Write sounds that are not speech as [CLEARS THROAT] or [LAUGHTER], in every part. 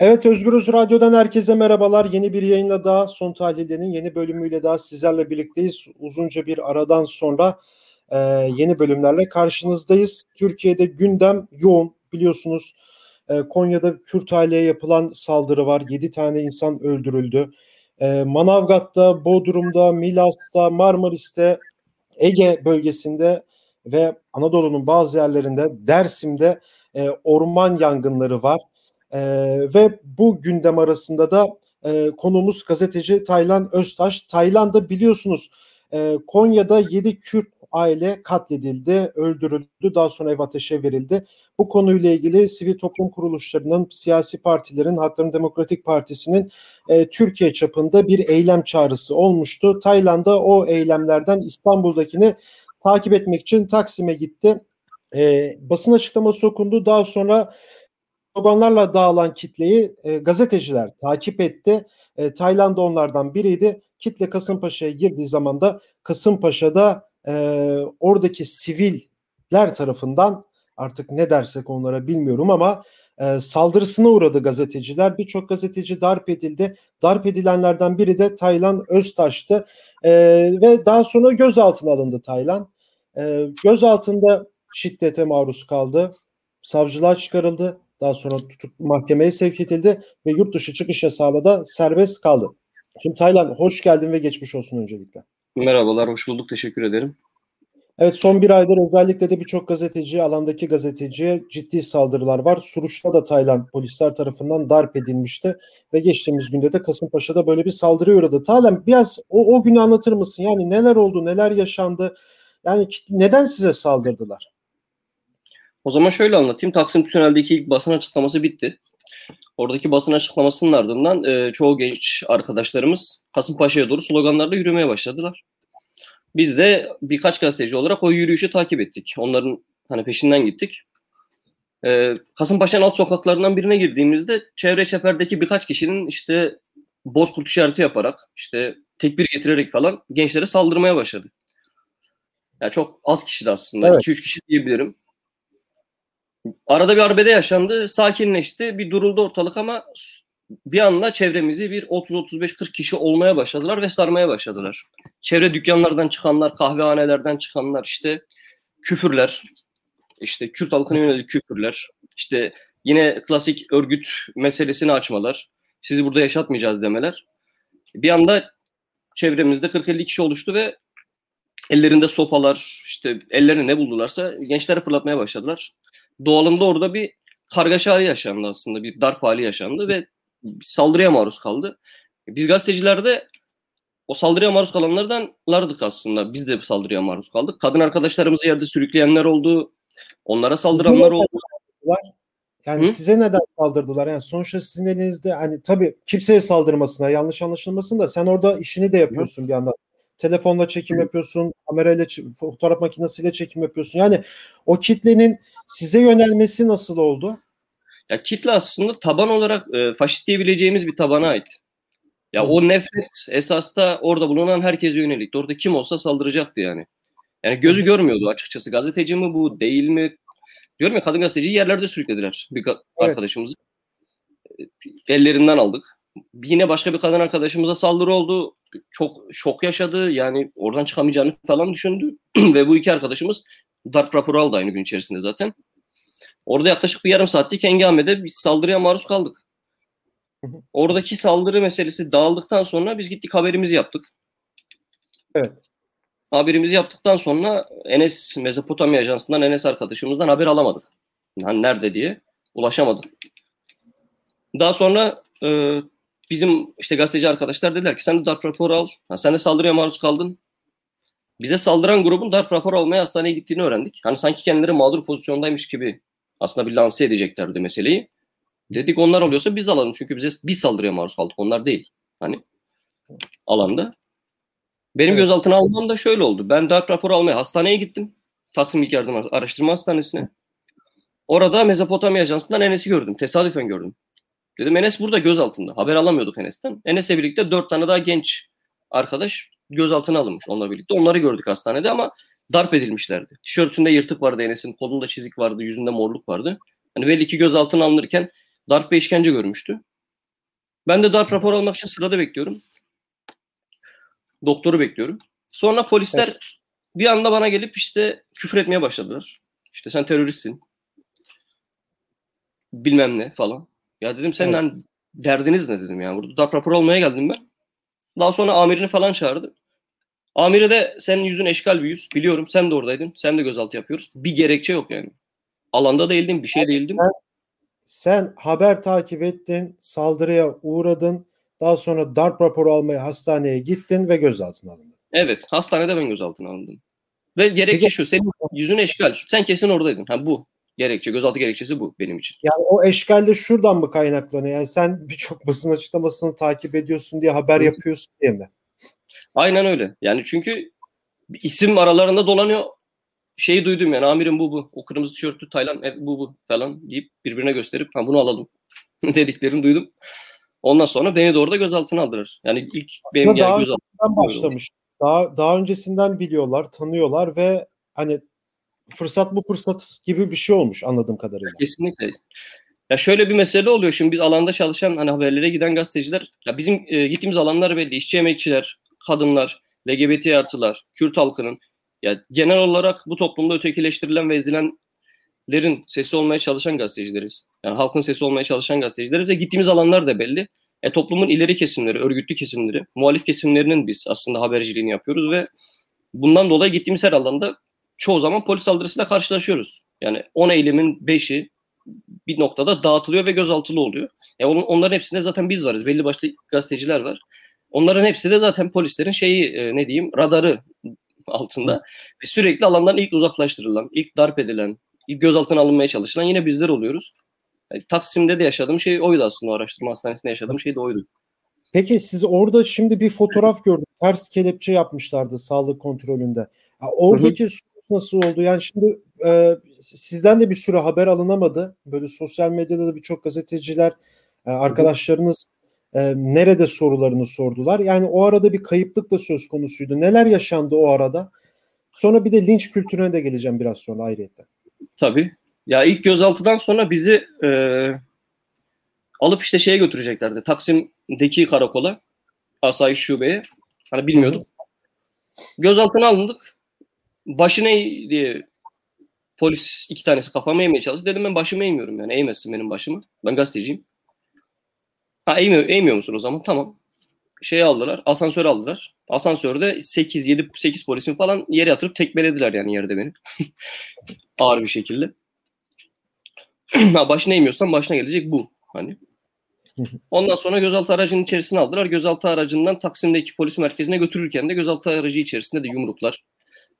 Evet Özgürüz Radyo'dan herkese merhabalar. Yeni bir yayınla daha Son Tahlil'in yeni bölümüyle daha sizlerle birlikteyiz. Uzunca bir aradan sonra e, yeni bölümlerle karşınızdayız. Türkiye'de gündem yoğun biliyorsunuz. E, Konya'da Kürt aileye yapılan saldırı var. 7 tane insan öldürüldü. E, Manavgat'ta, Bodrum'da, Milas'ta, Marmaris'te, Ege bölgesinde ve Anadolu'nun bazı yerlerinde Dersim'de e, orman yangınları var. E, ve bu gündem arasında da e, konumuz gazeteci Taylan Öztaş. Tayland'da biliyorsunuz e, Konya'da 7 Kürt aile katledildi, öldürüldü, daha sonra ev ateşe verildi. Bu konuyla ilgili sivil toplum kuruluşlarının, siyasi partilerin, Hakların Demokratik Partisi'nin e, Türkiye çapında bir eylem çağrısı olmuştu. Tayland'da o eylemlerden İstanbul'dakini takip etmek için Taksim'e gitti. E, basın açıklaması okundu. Daha sonra sloganlarla dağılan kitleyi e, gazeteciler takip etti. E, Tayland onlardan biriydi. Kitle Kasımpaşa'ya girdiği zaman da Kasımpaşa'da e, oradaki siviller tarafından artık ne dersek onlara bilmiyorum ama e, saldırısına uğradı gazeteciler. Birçok gazeteci darp edildi. Darp edilenlerden biri de Taylan Öztaş'tı. E, ve daha sonra gözaltına alındı Taylan. E, gözaltında şiddete maruz kaldı. Savcılığa çıkarıldı. Daha sonra tutuk mahkemeye sevk edildi ve yurt dışı çıkış yasağıyla da serbest kaldı. Şimdi Taylan hoş geldin ve geçmiş olsun öncelikle. Merhabalar, hoş bulduk. Teşekkür ederim. Evet son bir aydır özellikle de birçok gazeteci, alandaki gazeteciye ciddi saldırılar var. Suruç'ta da Tayland polisler tarafından darp edilmişti ve geçtiğimiz günde de Kasımpaşa'da böyle bir saldırı uğradı. Taylan biraz o, o günü anlatır mısın? Yani neler oldu, neler yaşandı? Yani neden size saldırdılar? O zaman şöyle anlatayım. Taksim Tünel'deki ilk basın açıklaması bitti. Oradaki basın açıklamasının ardından e, çoğu genç arkadaşlarımız Kasımpaşa'ya doğru sloganlarla yürümeye başladılar. Biz de birkaç gazeteci olarak o yürüyüşü takip ettik. Onların hani peşinden gittik. Ee, Kasımpaşa'nın alt sokaklarından birine girdiğimizde çevre çeperdeki birkaç kişinin işte bozkurt işareti yaparak işte tekbir getirerek falan gençlere saldırmaya başladı. Yani çok az kişiydi aslında. 2-3 evet. kişi diyebilirim. Arada bir arbede yaşandı. Sakinleşti. Bir duruldu ortalık ama bir anda çevremizi bir 30-35-40 kişi olmaya başladılar ve sarmaya başladılar. Çevre dükkanlardan çıkanlar, kahvehanelerden çıkanlar, işte küfürler, işte Kürt halkına yönelik küfürler, işte yine klasik örgüt meselesini açmalar, sizi burada yaşatmayacağız demeler. Bir anda çevremizde 40-50 kişi oluştu ve ellerinde sopalar, işte ellerine ne buldularsa gençlere fırlatmaya başladılar. Doğalında orada bir kargaşa yaşandı aslında, bir darp hali yaşandı ve saldırıya maruz kaldı. Biz gazeteciler de o saldırıya maruz kalanlardan lardık aslında. Biz de saldırıya maruz kaldık. Kadın arkadaşlarımızı yerde sürükleyenler oldu. Onlara saldıranlar oldu. Yani Hı? size neden saldırdılar? Yani sonuçta sizin elinizde hani tabii kimseye saldırmasına yanlış anlaşılmasın da sen orada işini de yapıyorsun Hı? bir yandan. Telefonla çekim yapıyorsun, kamerayla fotoğraf makinesiyle çekim yapıyorsun. Yani o kitlenin size yönelmesi nasıl oldu? Ya kitle aslında taban olarak e, faşist diyebileceğimiz bir tabana ait. Ya Hı. o nefret esas da orada bulunan herkese yönelik. Orada kim olsa saldıracaktı yani. Yani gözü görmüyordu açıkçası. Gazeteci mi bu, değil mi? Diyorum ya kadın gazeteciyi yerlerde sürüklediler bir evet. arkadaşımızı. Ellerinden aldık. Yine başka bir kadın arkadaşımıza saldırı oldu. Çok şok yaşadı. Yani oradan çıkamayacağını falan düşündü. [CLEARS THROAT] Ve bu iki arkadaşımız darp raporu aldı aynı gün içerisinde zaten. Orada yaklaşık bir yarım saatlik hengamede bir saldırıya maruz kaldık. Oradaki saldırı meselesi dağıldıktan sonra biz gittik haberimizi yaptık. Evet. Haberimizi yaptıktan sonra Enes Mezopotamya Ajansı'ndan Enes arkadaşımızdan haber alamadık. Hani nerede diye ulaşamadık. Daha sonra e, bizim işte gazeteci arkadaşlar dediler ki sen de darp raporu al. Ha, sen de saldırıya maruz kaldın. Bize saldıran grubun darp raporu almaya hastaneye gittiğini öğrendik. Hani sanki kendileri mağdur pozisyondaymış gibi aslında bir lanse edeceklerdi meseleyi. Dedik onlar oluyorsa biz de alalım. Çünkü bize biz saldırıya maruz kaldık. Onlar değil. Hani alanda. Benim evet. gözaltına almam da şöyle oldu. Ben darp raporu almaya hastaneye gittim. Taksim İlk Yardım Araştırma Hastanesi'ne. Orada Mezopotamya Ajansı'ndan Enes'i gördüm. Tesadüfen gördüm. Dedim Enes burada gözaltında. Haber alamıyorduk Enes'ten. Enes'le birlikte dört tane daha genç arkadaş gözaltına alınmış onunla birlikte. Onları gördük hastanede ama darp edilmişlerdi. Tişörtünde yırtık vardı Enes'in, kolunda çizik vardı, yüzünde morluk vardı. Hani belli ki gözaltına alınırken darp ve işkence görmüştü. Ben de darp raporu almak için sırada bekliyorum. Doktoru bekliyorum. Sonra polisler evet. bir anda bana gelip işte küfür etmeye başladılar. İşte sen teröristsin. Bilmem ne falan. Ya dedim senin evet. hani derdiniz ne dedim yani. Burada darp raporu almaya geldim ben. Daha sonra amirini falan çağırdı. Amiri de senin yüzün eşkal bir yüz. Biliyorum sen de oradaydın. Sen de gözaltı yapıyoruz. Bir gerekçe yok yani. Alanda değildim, bir şey değildim. Sen, sen haber takip ettin, saldırıya uğradın. Daha sonra darp raporu almaya hastaneye gittin ve gözaltına alındın. Evet, hastanede ben gözaltına alındım. Ve gerekçe Peki, şu, senin yüzün eşkal. Sen kesin oradaydın. Ha bu gerekçe, gözaltı gerekçesi bu benim için. Yani o eşkal de şuradan mı kaynaklanıyor? Yani sen birçok basın açıklamasını takip ediyorsun diye haber Hı. yapıyorsun diye mi? Aynen öyle. Yani çünkü isim aralarında dolanıyor. Şeyi duydum yani amirim bu bu. O kırmızı tişörtlü Taylan e, bu bu falan deyip birbirine gösterip ha bunu alalım [LAUGHS] dediklerini duydum. Ondan sonra beni de orada gözaltına aldılar. Yani ilk benim yani daha gözaltına başlamış. Daha, daha öncesinden biliyorlar, tanıyorlar ve hani fırsat bu fırsat gibi bir şey olmuş anladığım kadarıyla. Kesinlikle. Ya şöyle bir mesele oluyor. Şimdi biz alanda çalışan hani haberlere giden gazeteciler ya bizim e, gittiğimiz alanlar belli. İşçi emekçiler, kadınlar, LGBT artılar, Kürt halkının ya genel olarak bu toplumda ötekileştirilen ve ezilenlerin sesi olmaya çalışan gazetecileriz. Yani halkın sesi olmaya çalışan gazetecileriz ve gittiğimiz alanlar da belli. E, toplumun ileri kesimleri, örgütlü kesimleri, muhalif kesimlerinin biz aslında haberciliğini yapıyoruz ve bundan dolayı gittiğimiz her alanda çoğu zaman polis saldırısıyla karşılaşıyoruz. Yani 10 eylemin 5'i bir noktada dağıtılıyor ve gözaltılı oluyor. E on, onların hepsinde zaten biz varız. Belli başlı gazeteciler var. Onların hepsi de zaten polislerin şeyi e, ne diyeyim radarı altında ve sürekli alandan ilk uzaklaştırılan, ilk darp edilen, ilk gözaltına alınmaya çalışılan yine bizler oluyoruz. Yani, Taksim'de de yaşadığım şey oydu aslında araştırma hastanesinde yaşadığım şey de oydu. Peki siz orada şimdi bir fotoğraf gördüm. Ters kelepçe yapmışlardı sağlık kontrolünde. Ya oradaki hı hı. Nasıl oldu? Yani şimdi e, sizden de bir sürü haber alınamadı. Böyle sosyal medyada da birçok gazeteciler, e, arkadaşlarınız e, nerede sorularını sordular. Yani o arada bir kayıplık da söz konusuydu. Neler yaşandı o arada? Sonra bir de linç kültürüne de geleceğim biraz sonra ayrıyetten. Tabii. Ya ilk gözaltıdan sonra bizi e, alıp işte şeye götüreceklerdi. Taksim'deki karakola, asayiş şubeye. Hani bilmiyorduk. Gözaltına alındık. Başı ne diye polis iki tanesi kafama eğmeye çalıştı. Dedim ben başımı eğmiyorum yani. Eğmesin benim başımı. Ben gazeteciyim. Ha eğmiyor, eğmiyor musun o zaman? Tamam. Şey aldılar, asansör aldılar. Asansörde 8, 7, 8 polisin falan yere yatırıp tekmelediler yani yerde beni. [LAUGHS] Ağır bir şekilde. [CLEARS THROAT] ha, başına eğmiyorsan başına gelecek bu. Hani. [LAUGHS] Ondan sonra gözaltı aracının içerisine aldılar. Gözaltı aracından Taksim'deki polis merkezine götürürken de gözaltı aracı içerisinde de yumruklar.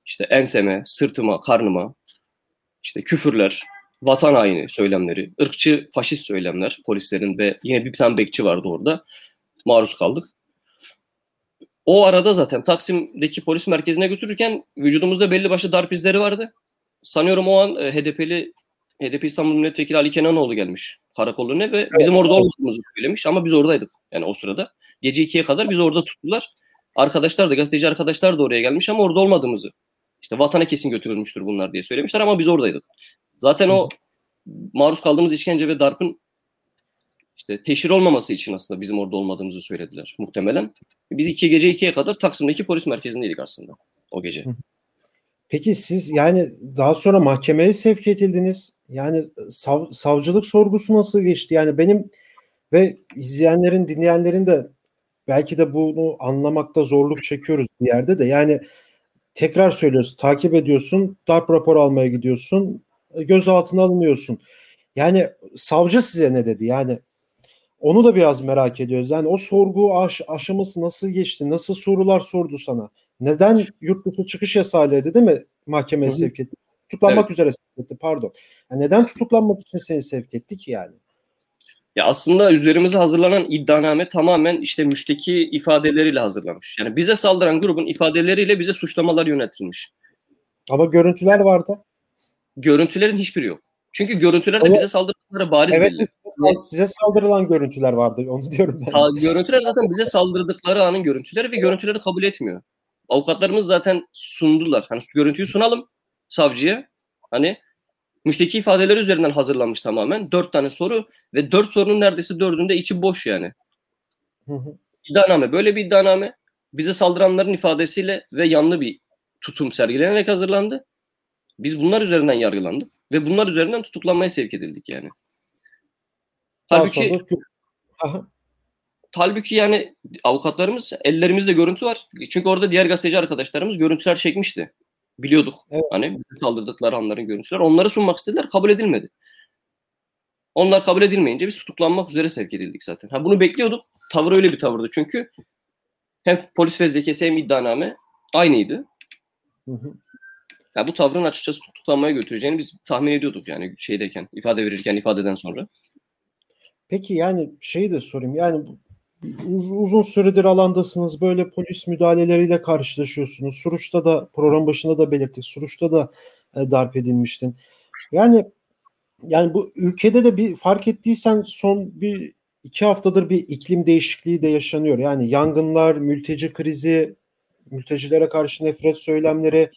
İşte enseme, sırtıma, karnıma, işte küfürler, vatan haini söylemleri, ırkçı faşist söylemler polislerin ve yine bir tane bekçi vardı orada. Maruz kaldık. O arada zaten Taksim'deki polis merkezine götürürken vücudumuzda belli başlı darp izleri vardı. Sanıyorum o an e, HDP'li HDP İstanbul Milletvekili Ali Kenanoğlu gelmiş karakoluna ve bizim orada olmadığımızı söylemiş ama biz oradaydık yani o sırada. Gece ikiye kadar biz orada tuttular. Arkadaşlar da gazeteci arkadaşlar da oraya gelmiş ama orada olmadığımızı. İşte vatana kesin götürülmüştür bunlar diye söylemişler ama biz oradaydık. Zaten o maruz kaldığımız işkence ve darpın işte teşhir olmaması için aslında bizim orada olmadığımızı söylediler muhtemelen. Biz iki gece ikiye kadar Taksim'deki polis merkezindeydik aslında o gece. Peki siz yani daha sonra mahkemeye sevk edildiniz. Yani sav, savcılık sorgusu nasıl geçti? Yani benim ve izleyenlerin, dinleyenlerin de belki de bunu anlamakta zorluk çekiyoruz bir yerde de. Yani tekrar söylüyorsun, takip ediyorsun, darp rapor almaya gidiyorsun, gözaltına alınıyorsun. Yani savcı size ne dedi? Yani onu da biraz merak ediyoruz. Yani o sorgu aş aşaması nasıl geçti? Nasıl sorular sordu sana? Neden yurt dışı çıkış yasağıydı değil mi mahkemeye sevk etti? Tutuklanmak evet. üzere sevk etti pardon. Yani neden tutuklanmak için seni sevk etti ki yani? Ya aslında üzerimize hazırlanan iddianame tamamen işte müşteki ifadeleriyle hazırlanmış. Yani bize saldıran grubun ifadeleriyle bize suçlamalar yönetilmiş. Ama görüntüler vardı görüntülerin hiçbiri yok. Çünkü görüntülerde evet. bize saldırdıkları bariz evet, belli. Evet size saldırılan görüntüler vardı onu diyorum ben. Görüntüler zaten bize saldırdıkları anın görüntüleri ve görüntüleri kabul etmiyor. Avukatlarımız zaten sundular. Hani görüntüyü sunalım savcıya. Hani Müşteki ifadeleri üzerinden hazırlanmış tamamen. Dört tane soru ve dört sorunun neredeyse dördünde içi boş yani. İddianame böyle bir iddianame bize saldıranların ifadesiyle ve yanlı bir tutum sergilenerek hazırlandı. Biz bunlar üzerinden yargılandık ve bunlar üzerinden tutuklanmaya sevk edildik yani. Daha Halbuki, sonra Aha. halbuki yani avukatlarımız ellerimizde görüntü var. Çünkü orada diğer gazeteci arkadaşlarımız görüntüler çekmişti. Biliyorduk. Evet. Hani bize saldırdıkları anların görüntüler. Onları sunmak istediler. Kabul edilmedi. Onlar kabul edilmeyince biz tutuklanmak üzere sevk edildik zaten. Ha bunu bekliyorduk. Tavır öyle bir tavırdı çünkü hem polis fezlekesi hem iddianame aynıydı. Hı hı. Ya bu tavrın açıkçası tutuklanmaya götüreceğini biz tahmin ediyorduk yani şeydeyken, ifade verirken, ifadeden sonra. Peki yani şeyi de sorayım. Yani uz- uzun süredir alandasınız. Böyle polis müdahaleleriyle karşılaşıyorsunuz. Suruç'ta da program başında da belirttik. Suruç'ta da e, darp edilmiştin. Yani yani bu ülkede de bir fark ettiysen son bir iki haftadır bir iklim değişikliği de yaşanıyor. Yani yangınlar, mülteci krizi, mültecilere karşı nefret söylemleri,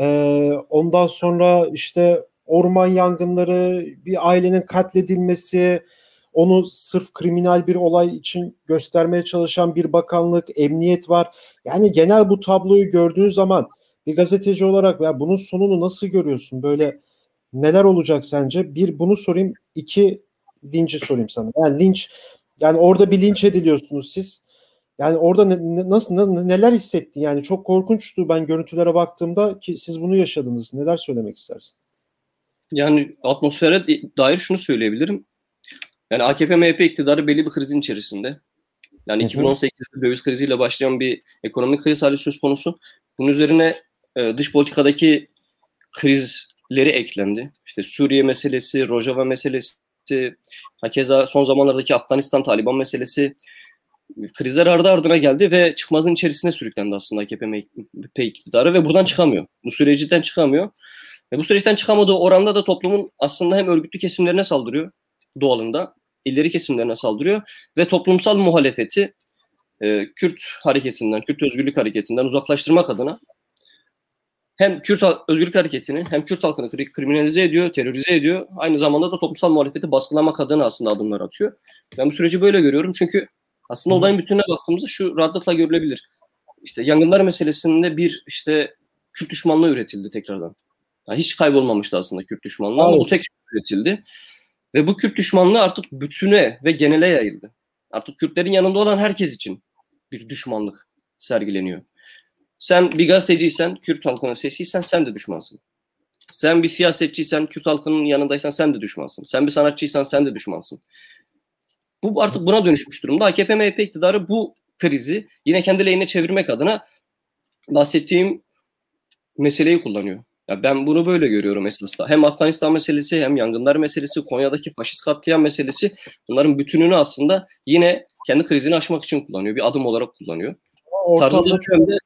ee, ondan sonra işte orman yangınları, bir ailenin katledilmesi, onu sırf kriminal bir olay için göstermeye çalışan bir bakanlık, emniyet var. Yani genel bu tabloyu gördüğün zaman bir gazeteci olarak ya bunun sonunu nasıl görüyorsun? Böyle neler olacak sence? Bir bunu sorayım, iki linci sorayım sana. Yani linç yani orada bir linç ediliyorsunuz siz. Yani orada ne- ne- nasıl ne- neler hissettin? Yani çok korkunçtu ben görüntülere baktığımda ki siz bunu yaşadınız. Neler söylemek istersin? Yani atmosfere dair şunu söyleyebilirim. Yani AKP MHP iktidarı belli bir krizin içerisinde. Yani Hı hı. 2018'de döviz kriziyle başlayan bir ekonomik kriz hali söz konusu. Bunun üzerine e, dış politikadaki krizleri eklendi. İşte Suriye meselesi, Rojava meselesi, hakeza son zamanlardaki Afganistan Taliban meselesi krizler ardı ardına geldi ve çıkmazın içerisine sürüklendi aslında AKP iktidarı ve buradan çıkamıyor. Bu süreciden çıkamıyor. Ve bu süreçten çıkamadığı oranda da toplumun aslında hem örgütlü kesimlerine saldırıyor doğalında, ileri kesimlerine saldırıyor ve toplumsal muhalefeti e, Kürt hareketinden, Kürt özgürlük hareketinden uzaklaştırmak adına hem Kürt özgürlük hareketini hem Kürt halkını kri- kriminalize ediyor, terörize ediyor. Aynı zamanda da toplumsal muhalefeti baskılamak adına aslında adımlar atıyor. Ben bu süreci böyle görüyorum çünkü aslında olayın bütününe baktığımızda şu rahatlıkla görülebilir. İşte yangınlar meselesinde bir işte Kürt düşmanlığı üretildi tekrardan. Yani hiç kaybolmamıştı aslında Kürt düşmanlığı ama Evet. bu tekrar üretildi. Ve bu Kürt düşmanlığı artık bütüne ve genele yayıldı. Artık Kürtlerin yanında olan herkes için bir düşmanlık sergileniyor. Sen bir gazeteciysen, Kürt halkının sesiysen sen de düşmansın. Sen bir siyasetçiysen, Kürt halkının yanındaysan sen de düşmansın. Sen bir sanatçıysan sen de düşmansın. Bu artık buna dönüşmüş durumda. AKP MHP iktidarı bu krizi yine kendi lehine çevirmek adına bahsettiğim meseleyi kullanıyor. Ya ben bunu böyle görüyorum esasında. Hem Afganistan meselesi hem yangınlar meselesi, Konya'daki faşist katliam meselesi bunların bütününü aslında yine kendi krizini aşmak için kullanıyor. Bir adım olarak kullanıyor. Tarzı bu yönde,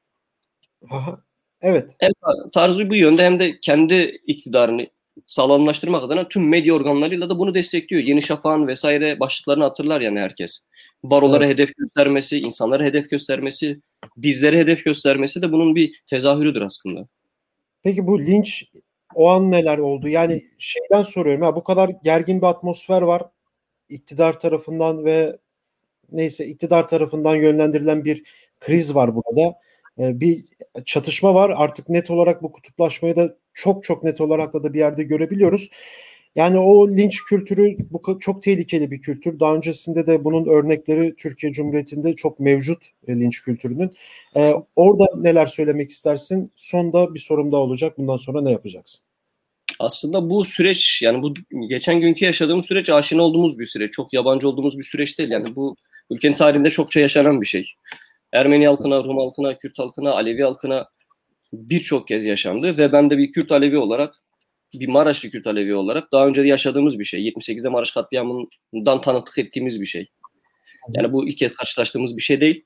Aha. Evet. hem tarzı bu yönde hem de kendi iktidarını sağlamlaştırmak adına tüm medya organlarıyla da bunu destekliyor. Yeni Şafak'ın vesaire başlıklarını hatırlar yani herkes. Barolara hedef göstermesi, insanlara hedef göstermesi, bizlere hedef göstermesi de bunun bir tezahürüdür aslında. Peki bu linç o an neler oldu? Yani şeyden soruyorum ya bu kadar gergin bir atmosfer var iktidar tarafından ve neyse iktidar tarafından yönlendirilen bir kriz var burada. Ee, bir çatışma var. Artık net olarak bu kutuplaşmayı da çok çok net olarak da, bir yerde görebiliyoruz. Yani o linç kültürü bu çok tehlikeli bir kültür. Daha öncesinde de bunun örnekleri Türkiye Cumhuriyeti'nde çok mevcut e, linç kültürünün. Ee, orada neler söylemek istersin? Sonda bir sorum daha olacak. Bundan sonra ne yapacaksın? Aslında bu süreç yani bu geçen günkü yaşadığımız süreç aşina olduğumuz bir süreç. Çok yabancı olduğumuz bir süreç değil. Yani bu ülkenin tarihinde çokça yaşanan bir şey. Ermeni halkına, Rum halkına, Kürt halkına, Alevi halkına birçok kez yaşandı ve ben de bir Kürt Alevi olarak bir Maraşlı Kürt Alevi olarak daha önce de yaşadığımız bir şey. 78'de Maraş katliamından tanıklık ettiğimiz bir şey. Yani bu ilk kez karşılaştığımız bir şey değil.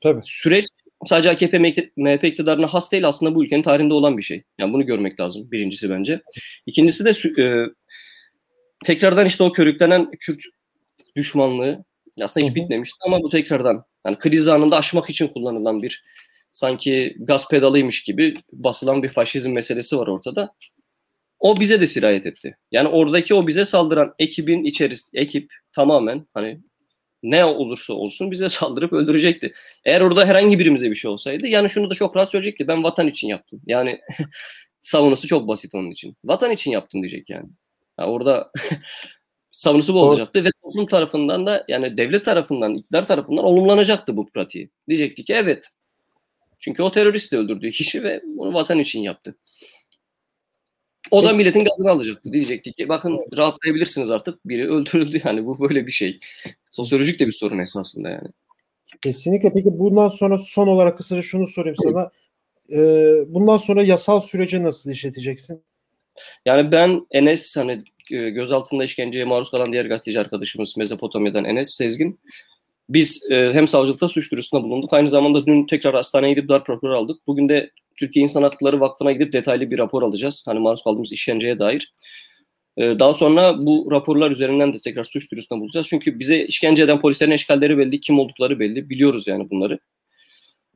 Tabii. Süreç sadece AKP MHP iktidarına has değil aslında bu ülkenin tarihinde olan bir şey. Yani bunu görmek lazım birincisi bence. İkincisi de e, tekrardan işte o körüklenen Kürt düşmanlığı aslında hiç bitmemişti ama bu tekrardan yani kriz anında aşmak için kullanılan bir sanki gaz pedalıymış gibi basılan bir faşizm meselesi var ortada. O bize de sirayet etti. Yani oradaki o bize saldıran ekibin içerisinde ekip tamamen hani ne olursa olsun bize [LAUGHS] saldırıp öldürecekti. Eğer orada herhangi birimize bir şey olsaydı yani şunu da çok rahat söyleyecekti. Ben vatan için yaptım. Yani [LAUGHS] savunusu çok basit onun için. Vatan için yaptım diyecek yani. yani orada [LAUGHS] savunusu bu olacaktı ve toplum tarafından da yani devlet tarafından, iktidar tarafından olumlanacaktı bu pratiği. Diyecekti ki evet. Çünkü o terörist de öldürdüğü kişi ve bunu vatan için yaptı. O da milletin gazını alacaktı. Diyecekti ki bakın rahatlayabilirsiniz artık. Biri öldürüldü [LAUGHS] yani bu böyle bir şey. Sosyolojik de bir sorun esasında yani. Kesinlikle. Peki bundan sonra son olarak kısaca şunu sorayım sana. Ee, bundan sonra yasal süreci nasıl işleteceksin? Yani ben Enes hani gözaltında işkenceye maruz kalan diğer gazeteci arkadaşımız Mezopotamya'dan Enes Sezgin. Biz e, hem savcılıkta suç duyurusunda bulunduk. Aynı zamanda dün tekrar hastaneye gidip darp raporu aldık. Bugün de Türkiye İnsan Hakları Vakfı'na gidip detaylı bir rapor alacağız. Hani maruz kaldığımız işkenceye dair. E, daha sonra bu raporlar üzerinden de tekrar suç duyurusunda bulacağız. Çünkü bize işkence eden polislerin eşkalleri belli, kim oldukları belli. Biliyoruz yani bunları.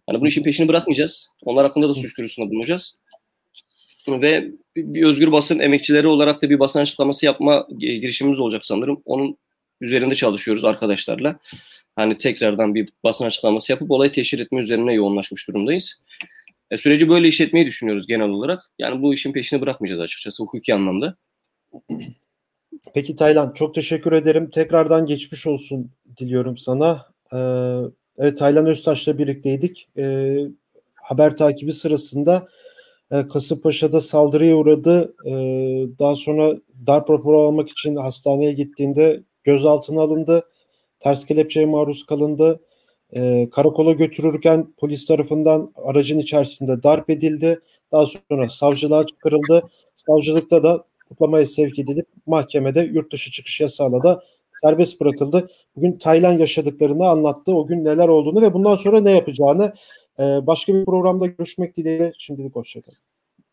Hani bunun işin peşini bırakmayacağız. Onlar hakkında da suç duyurusunda bulunacağız. Ve bir özgür basın emekçileri olarak da bir basın açıklaması yapma girişimimiz olacak sanırım. Onun üzerinde çalışıyoruz arkadaşlarla. Hani tekrardan bir basın açıklaması yapıp olayı teşhir etme üzerine yoğunlaşmış durumdayız. E, süreci böyle işletmeyi düşünüyoruz genel olarak. Yani bu işin peşini bırakmayacağız açıkçası hukuki anlamda. Peki Taylan çok teşekkür ederim. Tekrardan geçmiş olsun diliyorum sana. Ee, evet Taylan Öztaş'la birlikteydik. Ee, haber takibi sırasında e, Kasımpaşa'da saldırıya uğradı. E, daha sonra darp raporu almak için hastaneye gittiğinde gözaltına alındı. Ters kelepçeye maruz kalındı. E, karakola götürürken polis tarafından aracın içerisinde darp edildi. Daha sonra savcılığa çıkarıldı. Savcılıkta da tutuklamaya sevk edilip mahkemede yurt dışı çıkış yasağıyla da serbest bırakıldı. Bugün Taylan yaşadıklarını anlattı. O gün neler olduğunu ve bundan sonra ne yapacağını. Başka bir programda görüşmek dileğiyle şimdilik hoşçakalın.